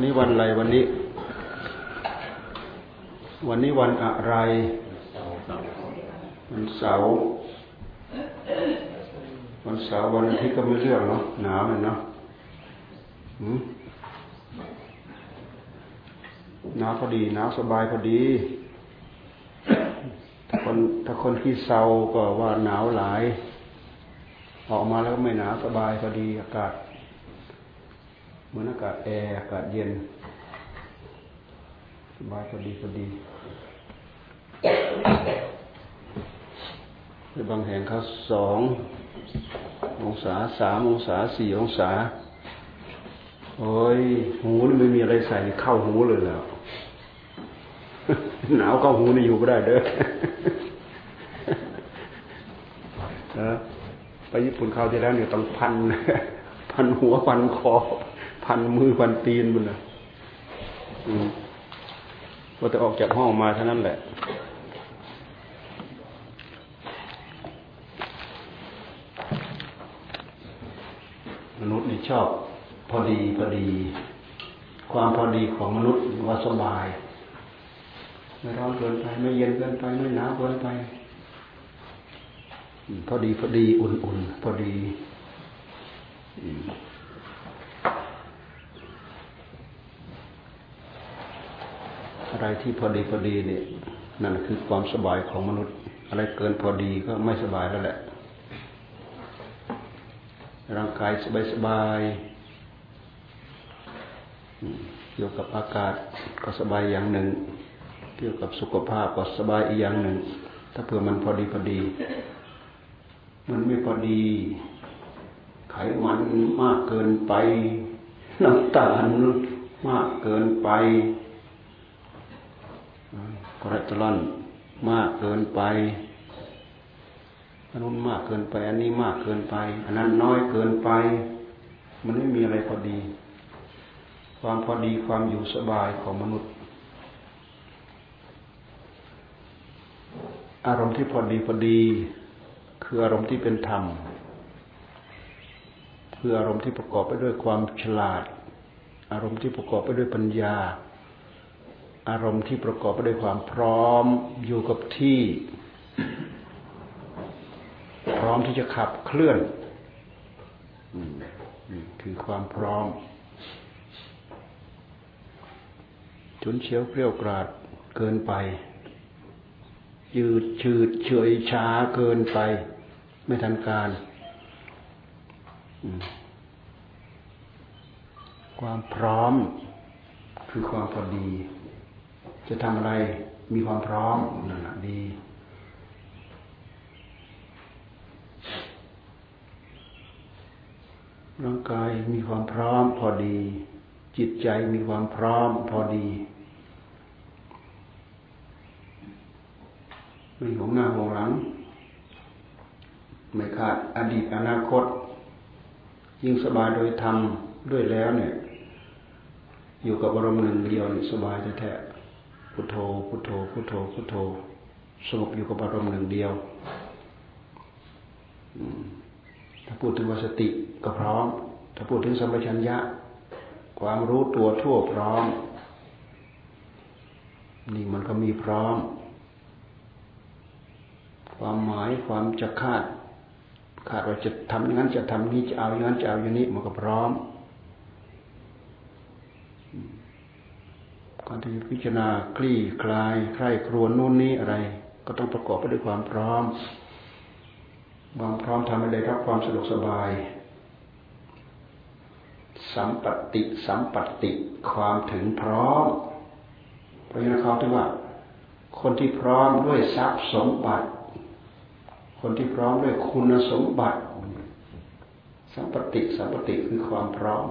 วันนี้วันอะไรวันนี้ วันนี้วันอะไรวันเสาร์วันเสาร์วันอาทิตย์ก็ไม่เรื่องเนาะหนาวเลยเนาะหนาวพอดีหนาวสบายพอดี ถ้าคนถ้าคนที่เศร้าก็ว่าหนาวหลาย ออกมาแล้วไม่หนาวสบายพอดีอากาศ เหมือนอากาศแอร์อากาศเย็น สบายพอดีพอดีในบางแห่งเขาสององศาสามองศาสี่องศา โอ้ย หูนี่ไม่มีอะไรใส่เข้าหูเลยแล้ว หนาวเข้าหูนี่อยู่ก็ได้เด้อไปญี่ปุ่นคราวที่แล้วเนี่ยต้องพัน พันหัวพันคอ พันมือพันตีนมันนะอืมพอจะออกจากห้องมาเท่านั้นแหละ มนุษย์นี่ชอบ พอดีพอดี ความพอดีของมนุษย์ว่าสบายไม่ร้อนเกินไปไม่เย็นเกินไปไม่หนาวเกินไป พอดีพอดีอุ่นๆพอดี อะไรที่พอดีพอดีเนี่ยนั่นคือความสบายของมนุษย์ อะไรเกินพอดีก็ไม่สบายแล้วแหละ ร่างกายสบายสบายเกี่ยวกับอากาศก็สบายอย่างหนึ่ง เกี่ยวกับสุขภาพก็สบายอีกอย่างหนึ่ง ถ้าเผื่อมันพอดีพอดี มันไม่พอดี ไขมันมากเกินไปน้ำตาลมากเกินไป คอเลสเตอรอลมากเกินไปอันนู้นมากเกินไป อันนี้มากเกินไป อันนั้นน้อยเกินไป มันไม่มีอะไรพอดี ความพอดีความอยู่สบายของมนุษย์ อารมณ์ที่พอดีพอดี คืออารมณ์ที่เป็นธรรม คืออารมณ์ที่ประกอบไปด้วยความฉลาด อารมณ์ที่ประกอบไปด้วยปัญญา อารมณ์ที่ประกอบไปด้วยความพร้อมอยู่กับที่ พร้อมที่จะขับเคลื่อนนี่คือความพร้อม จุนเฉียวเกลียวกราดเกินไป ยืดชืดเฉยช้าเกินไป ไม่ทันการ ความพร้อมคือความพอดี จะทำอะไรมีความพร้อมนั่นแหละดี ร่างกายมีความพร้อมพอดี จิตใจมีความพร้อมพอดีไม่หงหน้าหงหลัง ไม่ขาดอดีตอนาคต ยิ่งสบายโดยธรรมด้วยแล้วเนี่ย อยู่กับอารมณ์หนึ่งเดียวสบายแท้ พุทโธ พุทโธ พุทโธ พุทโธ สงบอยู่กับอารมณ์หนึ่งเดียว ถ้าพูดถึงวสติก็พร้อม ถ้าพูดถึงสัมปชัญญะ ความรู้ตัวทั่วพร้อม นี่มันก็มีพร้อม ความหมายความจะคาดคาดว่าจะทำอย่างนั้นจะทำนี้จะเอาอย่างนั้นจะเอาอย่างนี้มันก็พร้อม การที่พิจารณาคลี่คลายใคร่ครวญนู่นนี่อะไร ก็ต้องประกอบไปด้วยความพร้อมความพร้อมทำให้ได้รับความสะดวกสบาย สัมปติสัมปติความถึงพร้อมเพราะฉะนั้นเขาถึงว่า คนที่พร้อมด้วยทรัพย์สมบัติ คนที่พร้อมด้วยคุณสมบัติ สัมปติสัมปติคือความพร้อม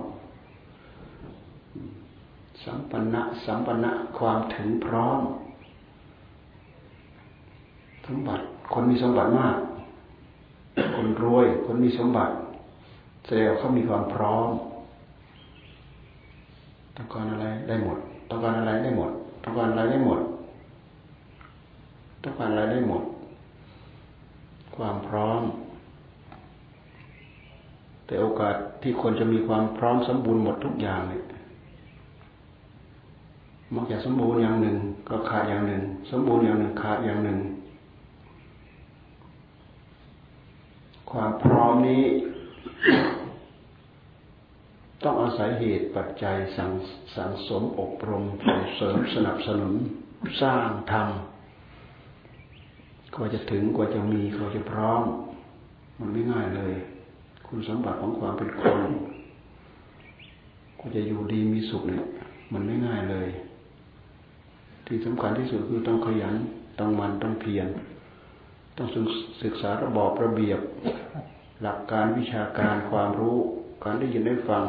สัมปันะสัมปันนะความถึงพร้อมสมบัติ คนมีสมบัติมาก คนรวย คนมีสมบัติแสดงเขามีความพร้อม ต้องการอะไรได้หมด ต้องการอะไรได้หมด ต้องการอะไรได้หมด ต้องการอะไรได้หมด ความพร้อม แต่โอกาสที่คนจะมีความพร้อมสมบูรณ์หมดทุกอย่างเนี่ย มักจะสมบูรณ์อย่างหนึ่ง ก็ขาดอย่างหนึ่ง สมบูรณ์อย่างหนึ่งขาดอย่างหนึ่ง ความพร้อมนี้ ต้องอาศัยเหตุปัจจัยสังสังสมอบรมส่งเสริมสนับสนุนสร้างทำกว่าจะถึงกว่าจะมีกว่าจะพร้อม มันไม่ง่ายเลย คุณสมบัติของความเป็นคนกว่าจะอยู่ดีมีสุขเนี่ยมันไม่ง่ายเลย ที่สำคัญที่สุดคือต้องขยัน ต้องมันต้องเพียรต้องศึกษาระบอบระเบียบ หลักการวิชาการความรู้ การได้ยินได้ฟัง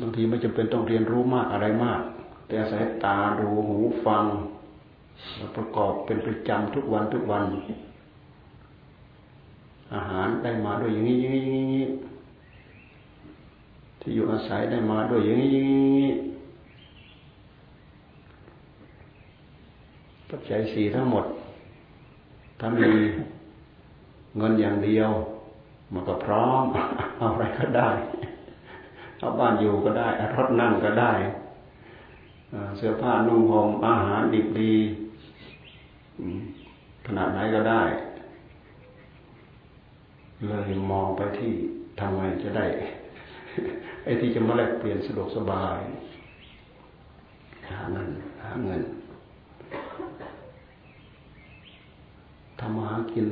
บางทีไม่จำเป็นต้องเรียนรู้มากอะไรมาก แต่อาศัยตาดูหูฟังประกอบเป็นประจำทุกวันทุกวัน อาหารได้มาด้วยอย่างนี้อย่างนี้ที่อยู่อาศัยได้มาด้วยอย่างนี้ ปัจจัยสี่ทั้งหมด ถ้ามีเงินอย่างเดียว มันก็พร้อม เอาอะไรก็ได้ เอาบ้านอยู่ก็ได้รถนั่งก็ได้ เสื้อผ้านุ่งห่มอาหารดิบดีขนาดไหนก็ได้ เลยมองไปที่ทำไมจะได้ ไอ้ที่จะมาแลกเปลี่ยนสะดวกสบายหาเงินหาเงิน ทำมาหากิน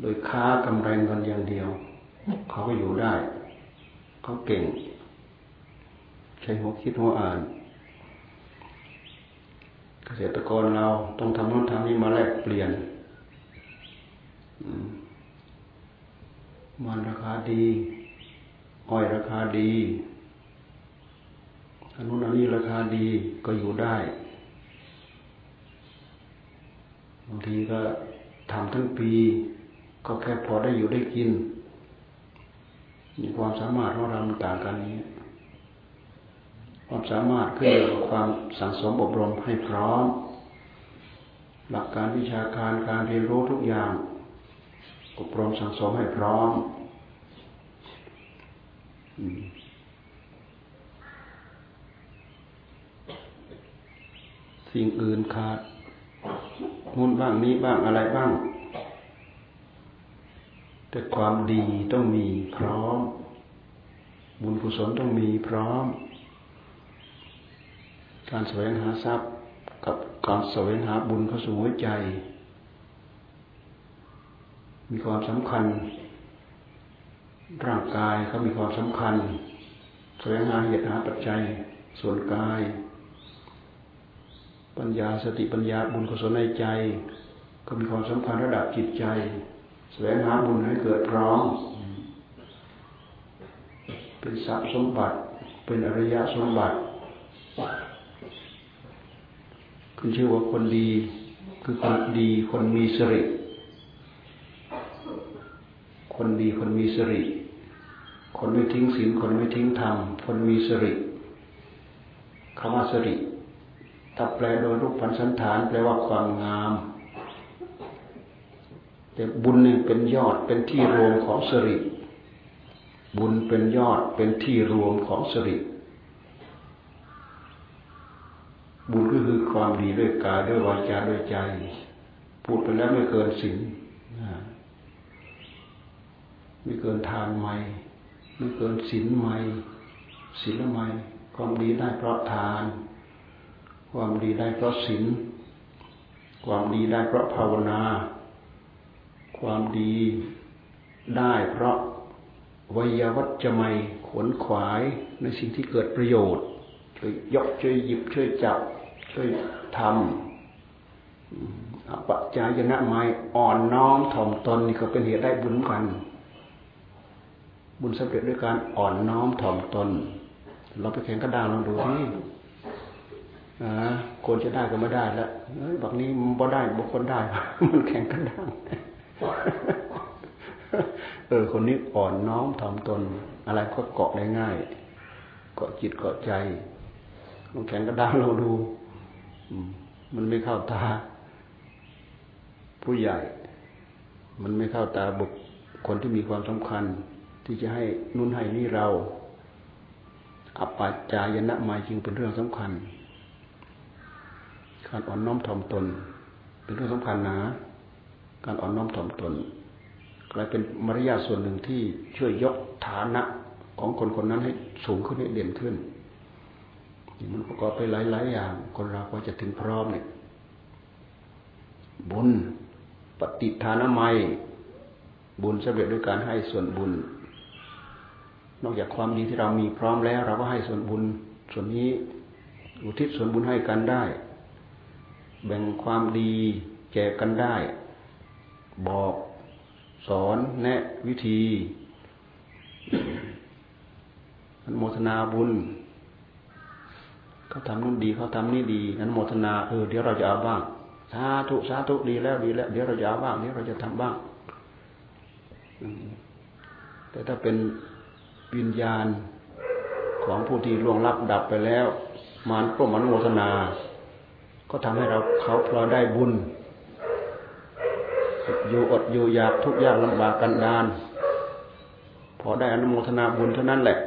โดยค้ากำไรเงินอย่างเดียว เขาก็อยู่ได้ เขาเก่ง ใช้หัวคิดหัวอ่าน เกษตรกรเราต้องทำโน้นทำนี้มาแลกเปลี่ยนมันราคาดีอ้อยราคาดีอันนู้นอันนี้ราคาดีก็อยู่ได้บางทีก็ ทำทั้งปี ก็แค่พอได้อยู่ได้กิน มีความสามารถของเราต่างกันนี้ ความสามารถขึ้นอยู่กับความสังสมอบรมให้พร้อม หลักการวิชาการการเรียนรู้ทุกอย่าง อบรมสังสมให้พร้อมสิ่งอื่นขาด มุนบ้างนี้บ้างอะไรบ้าง แต่ความดีต้องมีพร้อม บุญกุศลต้องมีพร้อม การแสวงหาทรัพย์กับการแสวงหาบุญเข้าสู่หัวใจ มีความสำคัญ ร่างกายเขามีความสำคัญ แสวงหาเหตุหาปัจจัยส่วนกาย ปัญญาสติปัญญาบุญกุศลในใจ ก็มีความสำคัญระดับจิตใจแสวงหาบุญให้เกิดพร้อมเป็นทรัพย์สมบัติ เป็นอริยสมบัติขึ้นชื่อว่าคนดี คือคนดีคนมีสิริคนดีคนมีสิริคนไม่ทิ้งศีลคนไม่ทิ้งธรรมคนมีสริคำว่าสริ ถ้าแปลโดยรูปพันสันฐาน แปลว่าความงาม แต่บุญนี่เป็นยอดเป็นที่รวมของสริบุญเป็นยอดเป็นที่รวมของสริบุญก็คือความดีด้วยกายด้วยวาจาด้วยใจ พูดไปแล้วไม่เกินศีลไม่เกินทานไม่ไม่เกินศีลใหม่ศีลใหม่ความดีได้เพราะทาน ความดีได้เพราะศีลความดีได้เพราะภาวนา ความดีได้เพราะวิยวัจจะไม่ขวนขวายในสิ่งที่เกิดประโยชน์ช่วยยกช่วยหยิบช่วยจับ ช่วยทำอปัจจายนะไม้อ่อนน้อมถ่อมตนนี่ก็เป็นเหตุได้บุญกัน บุญสำเร็จด้วยการอ่อนน้อมถ่อมตน เราไปแข่งกระดางลองดูที่ คนจะได้ก็ไม่ได้แล้วบักนี้มันบ่ได้บุคคลได้ มันแข่งกระด้างเออ คนนี้อ่อนน้อมถ่อมตน อะไรก็เกาะได้ง่าย เกาะจิตเกาะใจลองแข่งกระด้างเราดูมันไม่เข้าตา ผู้ใหญ่ มันไม่เข้าตาบุคคลที่มีความสำคัญ ที่จะให้นุ่นให้นี่เรา อัปปัจจายนะมาจึงเป็นเรื่องสำคัญ การอ่อนน้อมถ่อมตน เป็นเรื่องสำคัญนะ การอ่อนน้อมถ่อมตน กลายเป็นมารยาทส่วนหนึ่งที่ช่วยยกฐานะของคนคนนั้นให้สูงขึ้นให้เด่นขึ้นมันประกอบไปหลายๆอย่าง คนเราก็จะถึงพร้อมเนี่ยบุญปฏิทานไมบุญสำเร็จด้วยการให้ส่วนบุญ นอกจากความดีที่เรามีพร้อมแล้ว เราก็ให้ส่วนบุญส่วนนี้ อุทิศส่วนบุญให้กันได้ แบ่งความดีแจกกันได้ บอกสอนแนะวิธีอนโมทนาบุญเขาทำนู่นดีเขาทำนี่ดีอนโมทนาเออเดี๋ยวเราจะเอาบ้างสาธุสาธุดีแล้วดีแล้ว เดี๋ยวเราจะเอาบ้างเดี๋ยวเราจะทำบ้างแต่ถ้าเป็นวิญญาณของผู้ที่ล่วงลับดับไปแล้ว มารก็มันโมทนา ก็ทำให้เราเขาพลอได้บุญ อยู่อดอยู่อยากทุกยากลำบากกันดาน พอได้อนุโมทนาบุญเท่านั้นแหละ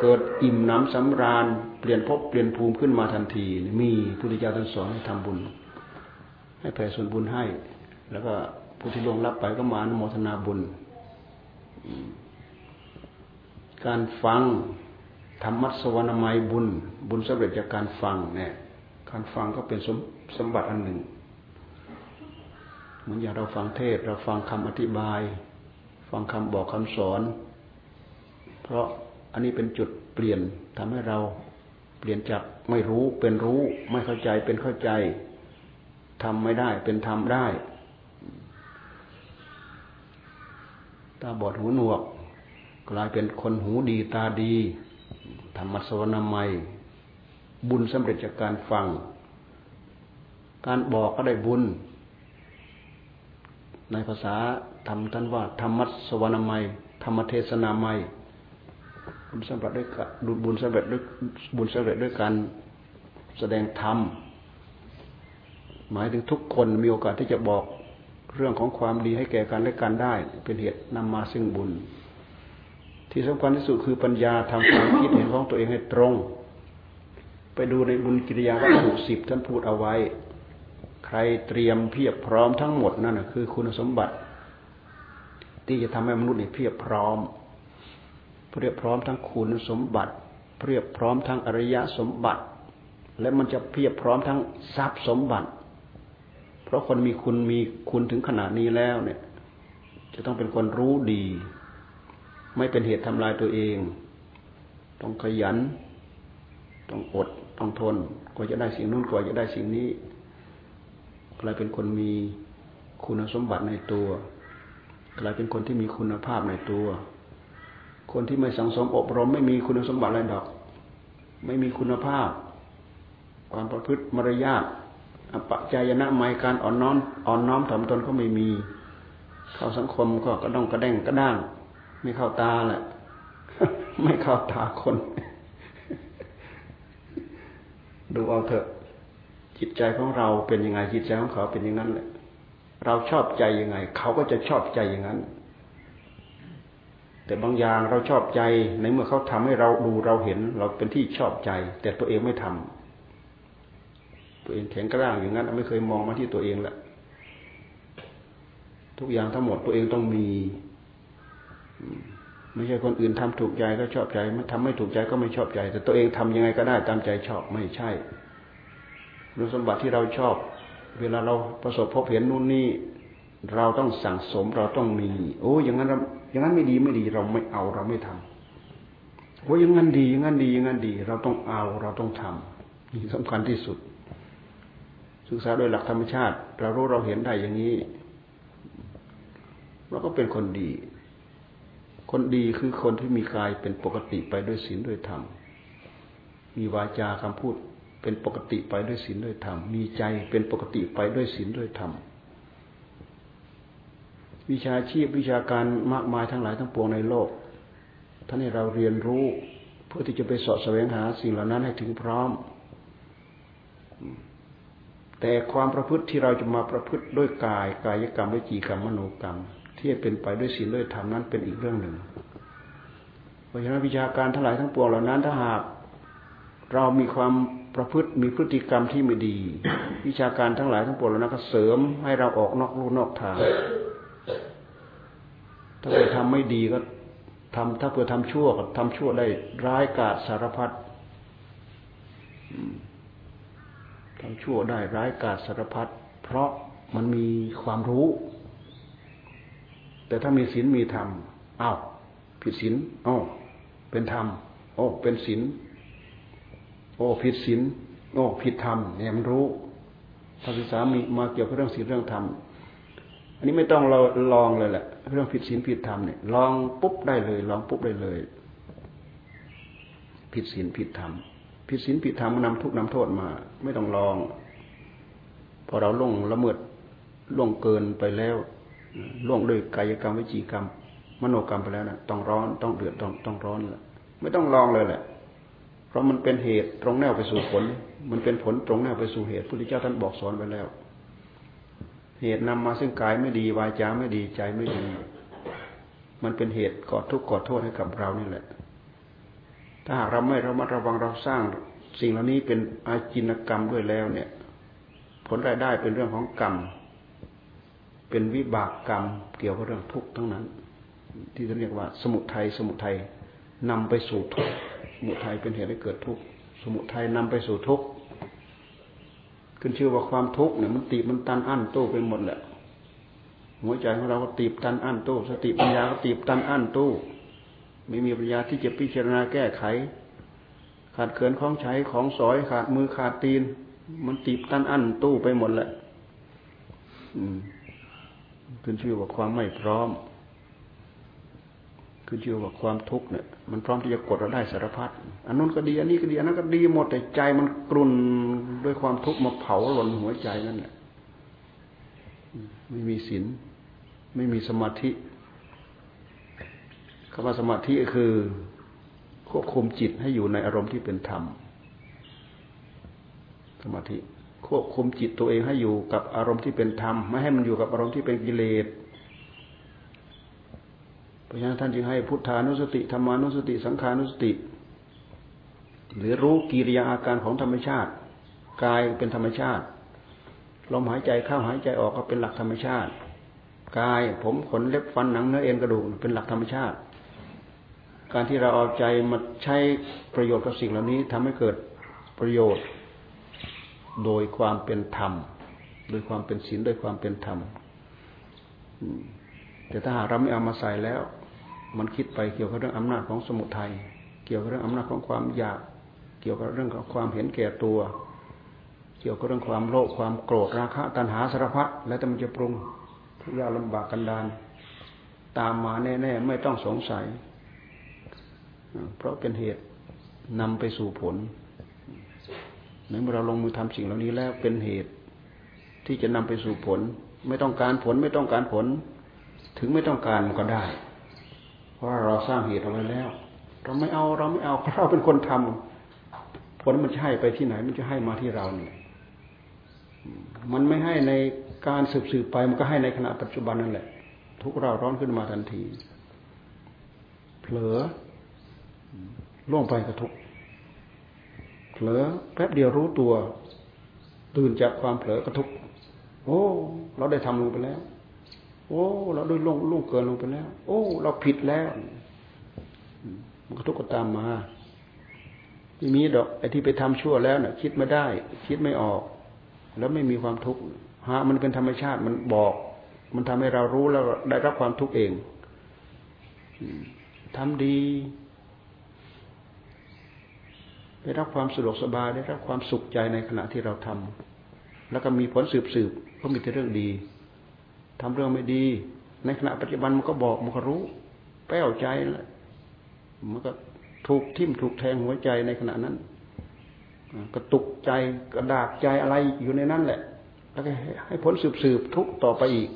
เกิดอิ่มน้ำสำราญ เปลี่ยนภพเปลี่ยนภูมิขึ้นมาทันที มีพุทธเจ้าท่านสอนให้ทำบุญ ให้แผ่ส่วนบุญให้ แล้วก็ผู้ที่ลงลับไปก็มาอนุโมทนาบุญ การฟังธรรมะสวรรมัยบุญ บุญสำเร็จจากการฟังเนี่ย การฟังก็เป็นสมสมบัติอันหนึ่ง เหมือนอย่างเราฟังเทศ เราฟังคำอธิบาย ฟังคำบอกคำสอน เพราะอันนี้เป็นจุดเปลี่ยนทำให้เราเปลี่ยนจากไม่รู้เป็นรู้ ไม่เข้าใจเป็นเข้าใจทำไม่ได้เป็นทำได้ตาบอดหูหนวก กลายเป็นคนหูดีตาดีธรรมสวนามัย บุญสำเร็จจากการฟัง การบอกก็ได้บุญ ในภาษาธรรมท่านว่า ธรรมสวนามัยธรรมเทศนามัยบุญสำเร็จด้วยดูบุญสำเร็จด้วยบุญสำเร็จด้วยการแสดงธรรมหมายถึงทุกคนมีโอกาสที่จะบอกเรื่องของความดีให้แก่กันและกันได้ เป็นเหตุนำมาซึ่งบุญ ที่สำคัญที่สุดคือปัญญาทำความคิดเห็นของตัวเองให้ตรง ไปดูในบุญกิริยาวัตถุสิบท่านพูดเอาไว้ ใครเตรียมเพียบพร้อมทั้งหมดนั่นคือคุณสมบัติ ที่จะทำให้มนุษย์นี่เพียบพร้อมเพียบพร้อมทั้งคุณสมบัติเพียบพร้อมทั้งอริยสมบัติ และมันจะเพียบพร้อมทั้งทรัพย์สมบัติ เพราะคนมีคุณมีคุณถึงขนาดนี้แล้วเนี่ย จะต้องเป็นคนรู้ดี ไม่เป็นเหตุทำลายตัวเอง ต้องขยัน ต้องอดต้องทนกว่าจะได้สิ่งนู้นกว่าจะได้สิ่งนี้กลายเป็นคนมีคุณสมบัติในตัว กลายเป็นคนที่มีคุณภาพในตัว คนที่ไม่สังสมอบรม ไม่มีคุณสมบัติอะไรดอก ไม่มีคุณภาพ ความประพฤติมารยาทอปจายนะไมการอ่อนน้อมอ่อนน้อมถ่อมตนก็ไม่มี เข้าสังคมก็กระด้องกระแดงกระด้าง ไม่เข้าตาแหละ ไม่เข้าตาคน ดูเอาเถอะ จิตใจของเราเป็นยังไงจิตใจของเขาเป็นอย่างนั้นแหละ เราชอบใจยังไง เขาก็จะชอบใจอย่างนั้น แต่บางอย่างเราชอบใจในเมื่อเขาทำให้เราดูเราเห็น เราเป็นที่ชอบใจ แต่ตัวเองไม่ทำตัวเองแข็งกระด้างอย่างนั้นไม่เคยมองมาที่ตัวเองแหละทุกอย่างทั้งหมดตัวเองต้องมี ไม่ใช่คนอื่นทำถูกใจก็ชอบใจไม่ทำไม่ถูกใจก็ไม่ชอบใจ แต่ตัวเองทำยังไงก็ได้ตามใจชอบไม่ใช่รู้สมบัติที่เราชอบ เวลาเราประสบพบเห็นนู่นนี่เราต้องสั่งสมเราต้องมี โอ้อย่างนั้นอย่างนั้นไม่ดีไม่ดีเราไม่เอาเราไม่ทำโอ้อย่างนั้นดีอย่างนั้นดีอย่างนั้นดี เราต้องเอาเราต้องทำนี่สำคัญที่สุด ศึกษาโดยหลักธรรมชาติ เรารู้เราเห็นได้อย่างนี้เราก็เป็นคนดี คนดีคือคนที่มีกายเป็นปกติไปด้วยศีลด้วยธรรม มีวาจาคำพูดเป็นปกติไปด้วยศีลด้วยธรรม มีใจเป็นปกติไปด้วยศีลด้วยธรรม วิชาชีพวิชาการมากมายทั้งหลายทั้งปวงในโลกท่านให้เราเรียนรู้เพื่อที่จะไปสอบแสวงหาสิ่งเหล่านั้นให้ถึงพร้อม แต่ความประพฤติที่เราจะมาประพฤติด้วยกายกายกรรมวิจีกรรมมโนกรรม ที่เป็นไปด้วยศีลด้วยธรรมนั้นเป็นอีกเรื่องหนึ่ง เพราะฉะนั้นวิชาการทั้งหลายทั้งปวงเหล่านั้นถ้าหากเรามีความประพฤติมีพฤติกรรมที่ไม่ดี วิชาการทั้งหลายทั้งปวงแล้วนะก็เสริมให้เราออกนอกลู่นอกทาง ถ้าเกิดทำไม่ดีก็ทำถ้าเกิดทำชั่วก็ทำชั่วได้ร้ายกาจสารพัดทำชั่วได้ร้ายกาจสารพัดเพราะมันมีความรู้ แต่ถ้ามีศีลมีธรรมอ้าวผิดศีลอ๋อเป็นธรรมโอ้เป็นศีลโอ้ผิดศีลโอ้ผิดธรรมเนี่ยมันรู้ถ้าศึกษามีมาเกี่ยวกับเรื่องศีลเรื่องธรรมอันนี้ไม่ต้องเราลองเลยแหละเรื่องผิดศีลผิดธรรมเนี่ยลองปุ๊บได้เลย ลองปุ๊บได้เลย ผิดศีลผิดธรรมผิดศีลผิดธรรมนำทุกนำโทษมา ไม่ต้องลอง พอเราล่วงละเมิดล่วงเกินไปแล้ว ล่วงด้วยกายกรรมวิจีกรรม มโนกรรมไปแล้วนะต้องร้อนต้องเดือดต้องต้องร้อนแหละไม่ต้องลองเลยแหละ เพราะมันเป็นเหตุตรงแนวไปสู่ผล มันเป็นผลตรงแนวไปสู่เหตุพุทธเจ้าท่านบอกสอนไว้แล้ว เหตุนำมาซึ่งกายไม่ดีวาจาไม่ดีใจไม่ดี มันเป็นเหตุก่อทุกข์ก่อโทษให้กับเรานี่แหละ ถ้าหากเราไม่ระมัดระวังเราสร้างสิ่งเหล่านี้เป็นอาจินกรรมด้วยแล้วเนี่ย ผลรายได้เป็นเรื่องของกรรม เป็นวิบากกรรมเกี่ยวกับเรื่องทุกข์ทั้งนั้น ที่เขาเรียกว่า สมุทัยสมุทัยนำไปสู่ทุกข์สมุทัยเป็นเหตุให้เกิดทุกข์สมุทัยนำไปสู่ทุกข์ขึ้นชื่อว่าความทุกข์เนี่ยมันตีมันตันอั้นตู้ไปหมดแหละหัวใจของเราก็ตีบตันอั้นตู้สติปัญญาก็ตีบตันอั้นตู้ไม่มีปัญญาที่จะพิจารณาแก้ไข ขาดเขินของใช้ของสอยขาดมือขาดตีน มันตีบตันอั้นตู้ไปหมดแหละ ขึ้นชื่อว่าความไม่พร้อมคือชื่อว่าความทุกข์เนี่ย มันพร้อมที่จะกดเราได้สารพัดอันนู้นก็ดี อันนี้ก็ดี อันนั้นก็ดีหมดแต่ใจมันกลุ่นด้วยความทุกข์มาเผาหล่นหัวใจนั่นแหละไม่มีศีลไม่มีสมาธิคำว่าสมาธิคือควบคุมจิตให้อยู่ในอารมณ์ที่เป็นธรรม สมาธิ ควบคุมจิตตัวเองให้อยู่กับอารมณ์ที่เป็นธรรม ไม่ให้มันอยู่กับอารมณ์ที่เป็นกิเลสเพราะฉะนั้นท่านจึงให้พุทธานุสติธรรมานุสติ สังขานุสติ หรือรู้กิริยาอาการของธรรมชาติกายเป็นธรรมชาติลมหายใจเข้าหายใจออกก็เป็นหลักธรรมชาติกายผมขนเล็บฟันหนังเนื้อเอ็นกระดูกเป็นหลักธรรมชาติ การที่เราเอาใจมาใช้ประโยชน์กับสิ่งเหล่านี้ทำให้เกิดประโยชน์ โดยความเป็นธรรม โดยความเป็นศีลโดยความเป็นธรรมแต่ถ้าหากเราไม่เอามาใส่แล้ว มันคิดไปเกี่ยวกับเรื่องอำนาจของสมุทัยเกี่ยวกับเรื่องอำนาจของความอยาก เกี่ยวกับเรื่องของความเห็นแก่ตัว เกี่ยวกับเรื่องความโลภความโกรธราคะตัณหาสารพัดแล้วแต่มันจะปรุงทุกอย่างลำบากกันดานตามมาแน่ๆไม่ต้องสงสัย เพราะเป็นเหตุนำไปสู่ผล เมื่อเราลงมือทำสิ่งเหล่านี้แล้วเป็นเหตุที่จะนำไปสู่ผล ไม่ต้องการผลไม่ต้องการผล ถึงไม่ต้องการมันก็ได้ เพราะเราสร้างเหตุเอาไว้แล้ว เราไม่เอาเราไม่เอาเราเป็นคนทำผลมันจะให้ไปที่ไหน มันจะให้มาที่เราเนี่ยมันไม่ให้ในการสืบสืบไปมันก็ให้ในขณะปัจจุบันนั่นแหละ ทุกเราร้อนขึ้นมาทันที เผลอล่วงไปกระทุก ลอแป๊บเดียวรู้ตัว ตื่นจากความเผลอกระทุกโอ้ เราได้ทำลงไปแล้ว โอ้ เราได้ล่วงล่วงเกินลงไปแล้ว โอ้ เราผิดแล้วมันก็ทุกก็ตามมาที่มีดอกไอ้ที่ไปทำชั่วแล้วน่ะ คิดไม่ได้ คิดไม่ออก แล้วไม่มีความทุกข์ฮะมันเป็นธรรมชาติมันบอก มันทำให้เรารู้แล้วได้รับความทุกข์เองทำดี ได้รับความสะดวกสบายได้รับความสุขใจในขณะที่เราทำแล้วก็มีผลสืบสืบก็มีแต่เรื่องดีทำเรื่องไม่ดี ในขณะปัจจุบันมันก็บอกมันก็รู้ แป้วใจแหละมันก็ถูกทิ่มถูกแทงหัวใจในขณะนั้นกระตุกใจกระดากใจอะไรอยู่ในนั้นแหละ แล้วก็ให้ผลสืบสืบทุกต่อไปอีก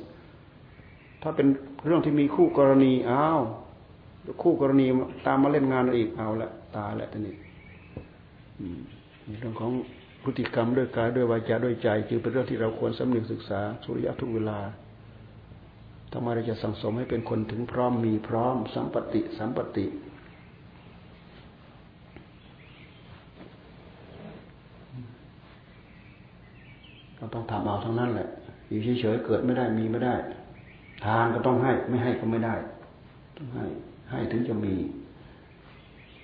ถ้าเป็นเรื่องที่มีคู่กรณีอ้าวคู่กรณีตามมาเล่นงานอีกเอาละตายละทีนี้ เรื่องของพฤติกรรมด้วยกายด้วยวาจาด้วยใจ จึงเป็นเรื่องที่เราควรสำนึกศึกษาสุริยะทุกเวลาทำไมเราจะสังสมให้เป็นคนถึงพร้อมมีพร้อม สัมปติ สัมปติ เราต้องทำเอาทั้งนั้นแหละอยู่เฉยๆเกิดไม่ได้มีไม่ได้ ทานก็ต้องให้ไม่ให้ก็ไม่ได้ ต้องให้ให้ถึงจะมี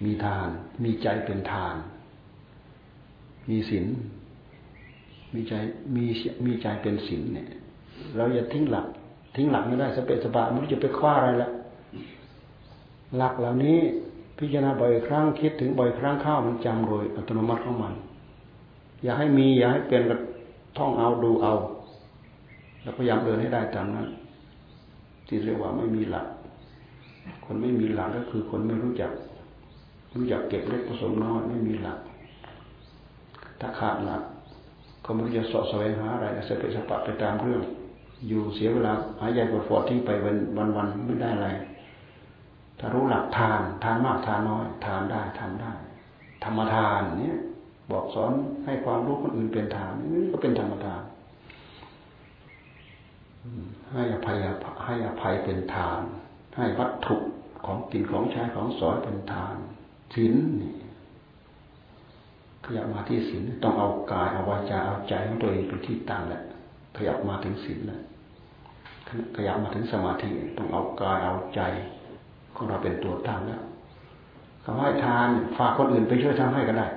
มีทาน มีใจเป็นทาน มีศีลมีใจมีมีใจเป็นศีลเนี่ย เราอย่าทิ้งหลัก ทิ้งหลักไม่ได้สเปสปะมันจะไปคว้าอะไรละหลักเหล่านี้พิจารณาบ่อยครั้งคิดถึงบ่อยครั้งเข้ามันจำโดยอัตโนมัติของมัน อย่าให้มี อย่าให้เป็นกระท่องเอาดูเอา แล้วพยายามเดินให้ได้ตามนั้นที่เรียกว่าไม่มีหลัก คนไม่มีหลักก็คือคนไม่รู้จัก รู้จักเก็บเล็กผสมน้อยไม่มีหลัก ถ้าขาดหลักก็ไม่รู้จะสอบแสวงหาอะไรสเปสปะไปตามเรื่อง อยู่เสียเวลาหายใจปวดฟอดทิ้งไปวันวันวันไม่ได้อะไร ถ้ารู้หลักทานทานมากทานน้อย ทานได้ทำได้ ธรรมทานเนี่ยบอกสอนให้ความรู้คนอื่นเป็นทานนี่ก็เป็นธรรมทานให้อภัยให้อภัยเป็นทาน ให้วัตถุของกินของใช้ของสอยเป็นทานศีลนี่ ขยับมาที่ศีลต้องเอากายเอาวาจาเอาใจของตัวเองเป็นที่ตั้งแหละขยับมาถึงศีลแหล้วขยับมาถึงสมาธิต้องเอากายเอาใจของเราเป็นตัวตั้งแล้วคำให้ทานฝากคนอื่นไปช่วยทำให้ก็ได้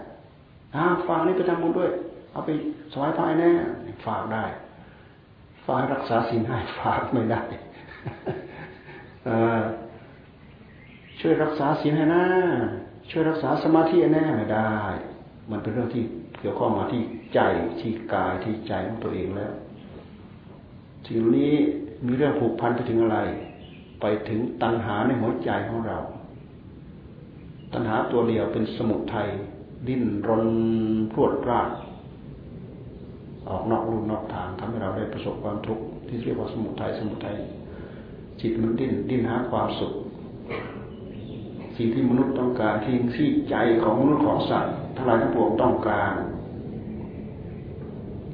อ่าฝากนี่ไปทำบุญด้วย เอาไปสวายพายแน่ฝากได้ ฝากรักษาศีลให้ฝากไม่ได้ช่วยรักษาศีลให้นะช่วยรักษาสมาธิแน่ไม่ได้ มันเป็นเรื่องที่เกี่ยวข้องมาที่ใจที่กายที่ใจของตัวเองแล้วสิ่งนี้มีเรื่องผูกพันไปถึงอะไร ไปถึงตัณหาในหัวใจของเรา ตัณหาตัวเดียวเป็นสมุทัยดิ้นรนพรวดราดออกนอกรูนอกทางทำให้เราได้ประสบความทุกข์ที่เรียกว่าสมุทัยสมุทัยจิตมันดิ้นดิ้นหาความสุขสิ่งที่มนุษย์ต้องการที่ที่ใจของมนุษย์ของสัตว์ ทั้งหลายทั้งปวงต้องการ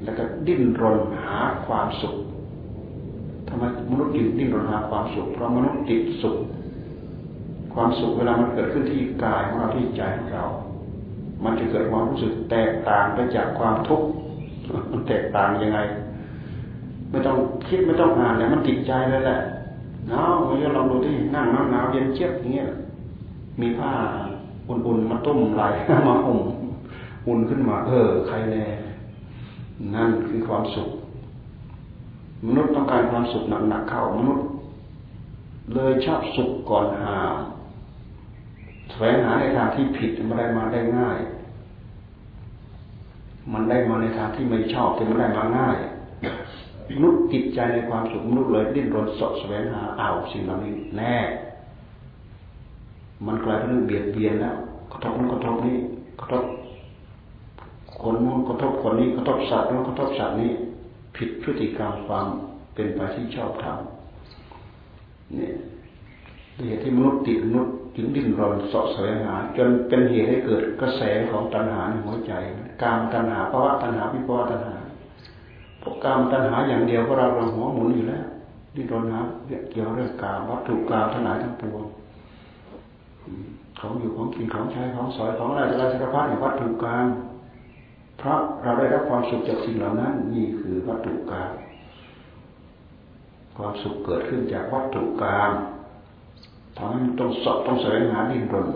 แล้วก็ดิ้นรนหาความสุขทำไมมนุษย์จึงดิ้นรนหาความสุข เพราะมนุษย์ติดสุข ความสุขเวลามันเกิดขึ้นที่กายของเราที่ใจของเรา มันจะเกิดความรู้สึกแตกต่างไปจากความทุกข์ มันแตกต่างยังไง ไม่ต้องคิดไม่ต้องอ่านเลยมันติดใจเลยแหละเนาะเมื่อเราดูที่นั่งน้ำหนาวเย็นเจี๊ยบอย่างเงี้ยมีผ้า อุ่นๆมาต้มไหลมาห่มอุ่นขึ้นมา เออ ใครแน่นั่นคือความสุข มนุษย์ต้องการความสุขหนักๆเข้ามนุษย์ เลยชอบสุขก่อนหาแสวงหาในทางที่ผิดมันได้มาได้ง่าย มันได้มาในทางที่ไม่ชอบแต่มันได้มาง่ายมนุษย์ติดใจในความสุขมนุษย์เลยดิ้นรนสดแสวงหาเอาสิ่งเหล่านี้แน่ มันกลายเป็นเรื่องเบียดเบียนแล้วกระทบนู้นกระทบนี้กระทบคนนู้นกระทบคนนี้กระทบสัตว์นู้นกระทบสัตว์นี้ ผิดพฤติกรรมความเป็นไปที่ชอบทำเนี่ยเหตุที่มนุษย์ติดมนุษย์จึงดิ้นรนเสาะแสวงหา จนเป็นเหตุให้เกิดกระแสของตัณหาในหัวใจการตัณหาภาวะตัณหาวิภาวะตัณหาพวกการตัณหาอย่างเดียวก็เราเราหัวหมุนอยู่แล้วดิ้นรนหาเกี่ยวเรื่องกามวัตถุกามทั้งหลายทั้งปวง ของอยู่ของกินของใช้ของสอยของอะไรอะไรสารพัดวัตถุกรรมเพราะเราได้รับความสุขจากสิ่งเหล่านั้น นี่คือวัตถุกรรมความสุขเกิดขึ้นจากวัตถุกรรมทำให้ต้องสอบต้องแสวงหาดินรน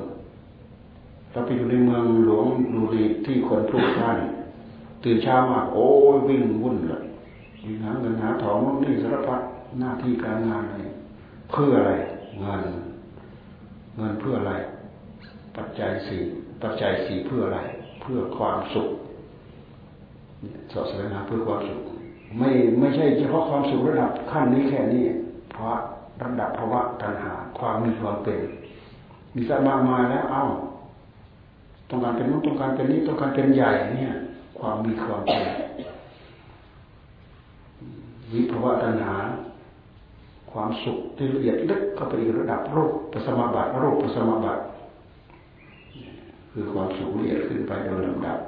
เราไปอยู่ในเมืองหลวงดูรีที่คนพลุกพล่านตื่นเช้ามาโอ้ยวิ่งวุ่นเลยวิ่งหาเงินหาทองนู่นนี่สารพัดหน้าที่การงานอะไรเพื่ออะไรเงิน เงินเพื่ออะไร ปัจจัยสี่ปัจจัยสี่เพื่ออะไร เพื่อความสุขสอบแสวงหาเพื่อความสุข ไม่ไม่ใช่เฉพาะความสุขระดับขั้นนี้แค่นี้เพราะระดับภาวะตัณหา ความมีความเป็น มีสมากมายแล้วเอ้า ต้องการเป็นนู้นต้องการเป็นนี้ต้องการเป็นใหญ่เนี่ย ความมีความเป็นวิภาวะตัณหา ความสุขที่ละเอียดลึกเข้าไปอีกระดับโรคปัสมาบัติโรคปัสมาบัติคือความสุขละเอียดขึ้นไปโดยลำดับ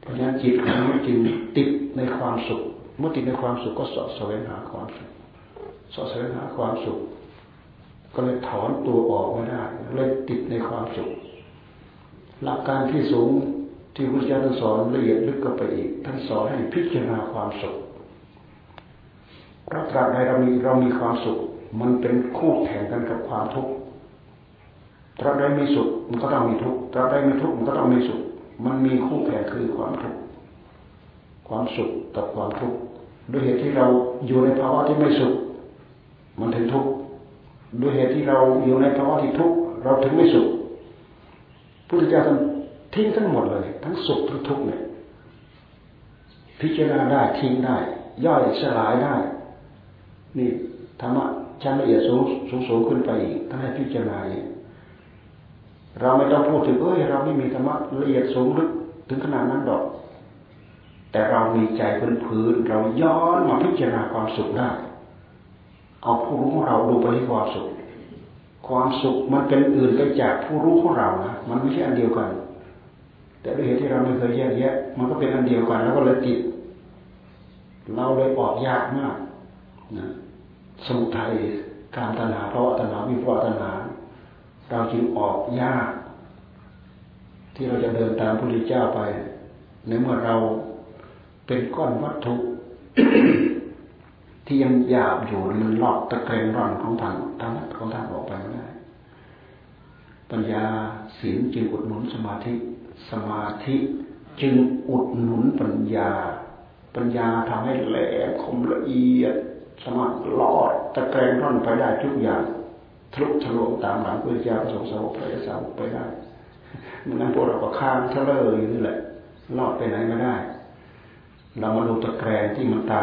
เพราะฉะนั้นจิตของมันจึงติดในความสุข เมื่อติดในความสุขก็สอบแสวงหาความสุขสอบแสวงหาความสุข ก็เลยถอนตัวออกไม่ได้เลยติดในความสุข หลักการที่สูงที่พระเจ้าท่านสอนละเอียดลึกก็ไปอีกท่านสอนให้พิจารณาความสุข เพราะตราบใดเรามีเรามีความสุข มันเป็นคู่แข่งกันกับความทุกข์ตราบใดมีสุขมันก็ต้องมีทุกข์ตราบใดมีทุกข์มันก็ต้องมีสุข มันมีคู่แข่งคือความทุกข์ความสุขกับความทุกข์ด้วยเหตุที่เราอยู่ในภาวะที่ไม่สุข มันถึงทุกข์ด้วยเหตุที่เราอยู่ในภาวะที่ทุกข์เราถึงไม่สุขพุทธเจ้าท่านทิ้งทั้งหมดเลย ทั้งสุขทั้งทุกข์เนี่ยพิจารณาได้ทิ้งได้ ย่อยสลายได้ นี่ธรรมะชั้นละเอียดสูงสูงสูงขึ้นไปอีกถ้าให้พิจารณาเนี่ยเราไม่ต้องพูดถึงเอ้ยเราไม่มีธรรมะละเอียดสูงลึกถึงขนาดนั้นดอก แต่เรามีใจพื้นพื้นเราย้อนมาพิจารณาความสุขได้เอาผู้รู้ของเราดูไปที่ความสุข ความสุขมันเป็นอื่นไปจากผู้รู้ของเรานะมันไม่ใช่อันเดียวกัน แต่ด้วยเหตุที่เราไม่เคยแยกแยะ มันก็เป็นอันเดียวกัน แล้วก็เลยติด เราเลยออกยากมาก นะสมุทัยการตัณหาเพราะตัณหาวิภวตัณหา เราจึงออกยาก ที่เราจะเดินตามพระพุทธเจ้าไปในเมื่อเราเป็นก้อนวัตถุ ที่ยังหยาบอยู่มันลอกตะเกรงร่อนของทางทางของทางออกไปไม่ได้ปัญญาศีลจึงอุดหนุนสมาธิ สมาธิจึงอุดหนุนปัญญา ปัญญาทำให้แหลมคมละเอียด สามาธิลอดตะเกรงร่อนไปได้ทุกอย่างทะลุทะลวงตามหลังพระเจ้าประสงค์สาวกพระสาวกไปได้มันนั้นพวกเราก็ค้างทะเลอยู่นี่แหละรอดไปไหนไม่ได้ เรามาดูตะแกรงที่มันตา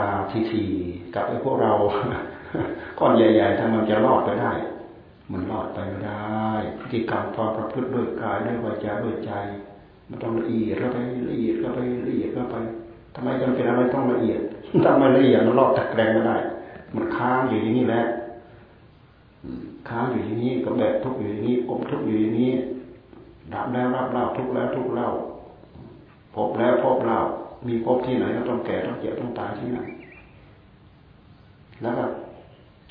ทีๆกับไอ้พวกเราก้อนใหญ่ๆถ้ามันจะรอดไปได้ มันรอดไปไม่ได้ พฤติกรรมความประพฤติด้วยกายด้วยวาจาด้วยใจ มันต้องละเอียดเข้าไปละเอียดเข้าไปละเอียดเข้าไปทำไมจำเป็นอะไรต้องละเอียดถ้าไมละเอียดมันรอดตะแกรงไม่ได้ มันค้างอยู่อย่างนี้แหละค้างอยู่อย่างนี้ก็แบบทุกอยู่อย่างนี้อมทุกอยู่อย่างนี้ดับแล้วรับเล่าทุกแล้วทุกเล่าพบแล้วพบเล่ามีพบที่ไหนก็ต้องแก่ต้องเจ็บต้องตายที่นั่นแล้วก็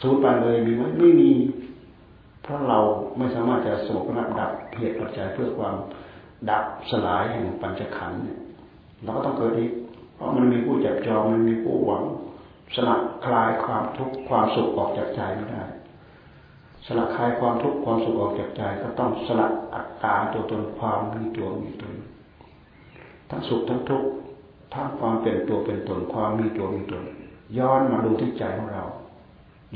สูญไปเลยมีไหมไม่มีเพราะเราไม่สามารถจะสงบระดับเหตุปัจจัยเพื่อความดับสลายแห่งปัญจขันธ์เนี่ยเราก็ต้องเกิดอีก เพราะมันมีผู้จับจองมันมีผู้หวัง สลัดคลายความทุกข์ความสุขออกจากใจไม่ได้ สละคลายความทุกข์ความสุขออกจากใจ ก็ต้องสละอัตตาตัวตนความมีตัวมีตนทั้งสุขทั้งทุกข์ทั้งความเป็นตัวเป็นตนความมีตัวมีตนย้อนมาดูที่ใจของเรา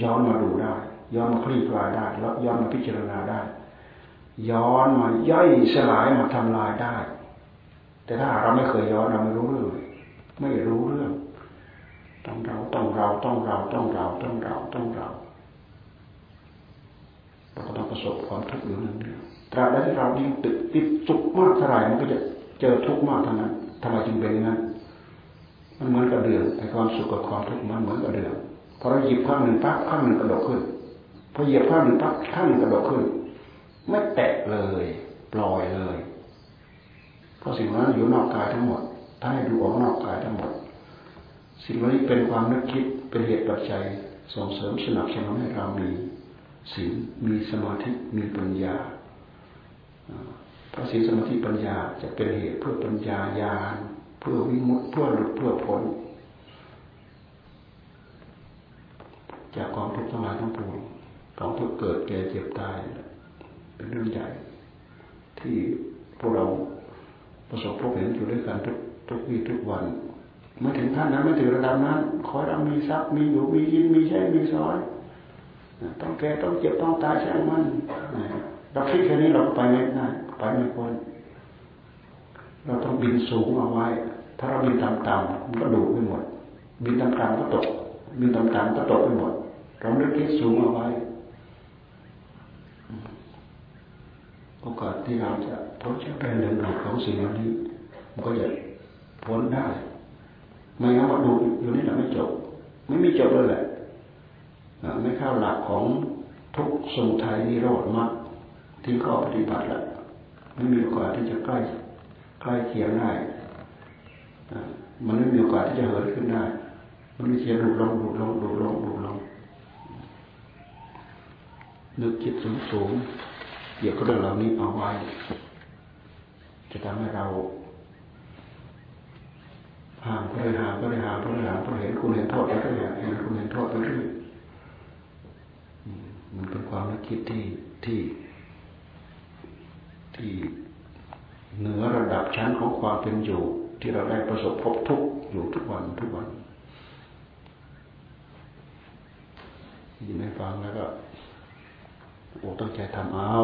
ย้อนมาดูได้ ย้อนมาคลี่คลายได้แล้วย้อนมาพิจารณาได้ ย้อนมาย่อยสลายมาทำลายได้ แต่ถ้าเราไม่เคยย้อนเราไม่รู้เรื่องไม่รู้เรื่อง ต้องเราต้องเราต้องเราต้องเราต้องเราต้องเราเราก็ต้องประสบความทุกข์อยู่นั่นตราบใดที่เรายิ่งติดติดสุขมากเท่าไหร่มันก็จะเจอทุกข์มากเท่านั้นทำไมจึงเป็นอย่างนั้น มันเหมือนกับเดือดไอ้ความสุขกับความทุกข์มันเหมือนกับเดือดพอเราหยิบข้างหนึ่งปั๊บข้างหนึ่งกระโดดขึ้นพอเหยียบข้างหนึ่งปั๊บข้างหนึ่งกระโดดขึ้น ไม่แตะเลยปล่อยเลยเพราะสิ่งนั้นอยู่นอกกายทั้งหมดถ้าให้ดูออกนอกกายทั้งหมด สิ่งเหล่านี้เป็นความนึกคิดเป็นเหตุปัจจัยส่งเสริมสนับสนุนให้เรามีศีลมีสมาธิมีปัญญาเพราะศีลสมาธิปัญญาจะเป็นเหตุเพื่อปัญญาญาณเพื่อวิมุตเพื่อหลุดเพื่อพ้นจากความทุกข์ทั้งหลายทั้งปวงของทุกเกิดแก่เจ็บตายเป็นเรื่องใหญ่ ที่พวกเราประสบพบเห็นอยู่ด้วยกันทุกทุกวี่ทุกวัน ไม่ถึงท่านนั้นไม่ถึงระดับนั้นขอเรามีทรัพย์มีอยู่มียินมีใช้มีสอยต้องแก่ต้องเจ็บต้องตายช่างมันเราคิดแค่นี้เราไปไม่ได้ไปไม่ควรเราต้องบินสูงเอาไว้ ถ้าเราบินต่ำๆมันก็ดูไปหมด บินต่ำๆก็ตก บินต่ำๆก็ตกไปหมด เราเลือกคิดสูงเอาไว้ โอกาสที่เราจะพ้นจากแรงดึงดูดของสิ่งเหล่านี้ มันก็จะพ้นได้ ไม่งั้นว่าดูอยู่นี่แหละไม่จบ ไม่มีจบเลยแหละไม่เข้าหลักของทุกสมุทัยนิโรธมรรคที่ข้อปฏิบัติแล้วไม่มีโอกาสที่จะใกล้ใกล้เคียงได้มันไม่มีโอกาสที่จะเหินขึ้นได้ มันมีเสียงดูลงดูลงดูลงดูลงนึกคิดสูงสูงเกี่ยวกับเรื่องเหล่านี้เอาไว้ จะทำให้เรา หาก็เลยหาก็เลยหาก็เลยหางเพราะเห็นคุณเห็นโทษไปเรื่อยเห็นคุณเห็นโทษไปเรื่อยมันเป็นความนึกคิดที่ที่ที่เหนือระดับชั้นของความเป็นอยู่ ที่เราได้ประสบพบทุกอยู่ทุกวันทุกวันยินให้ฟังแล้วก็โอ้ตั้งใจทำเอา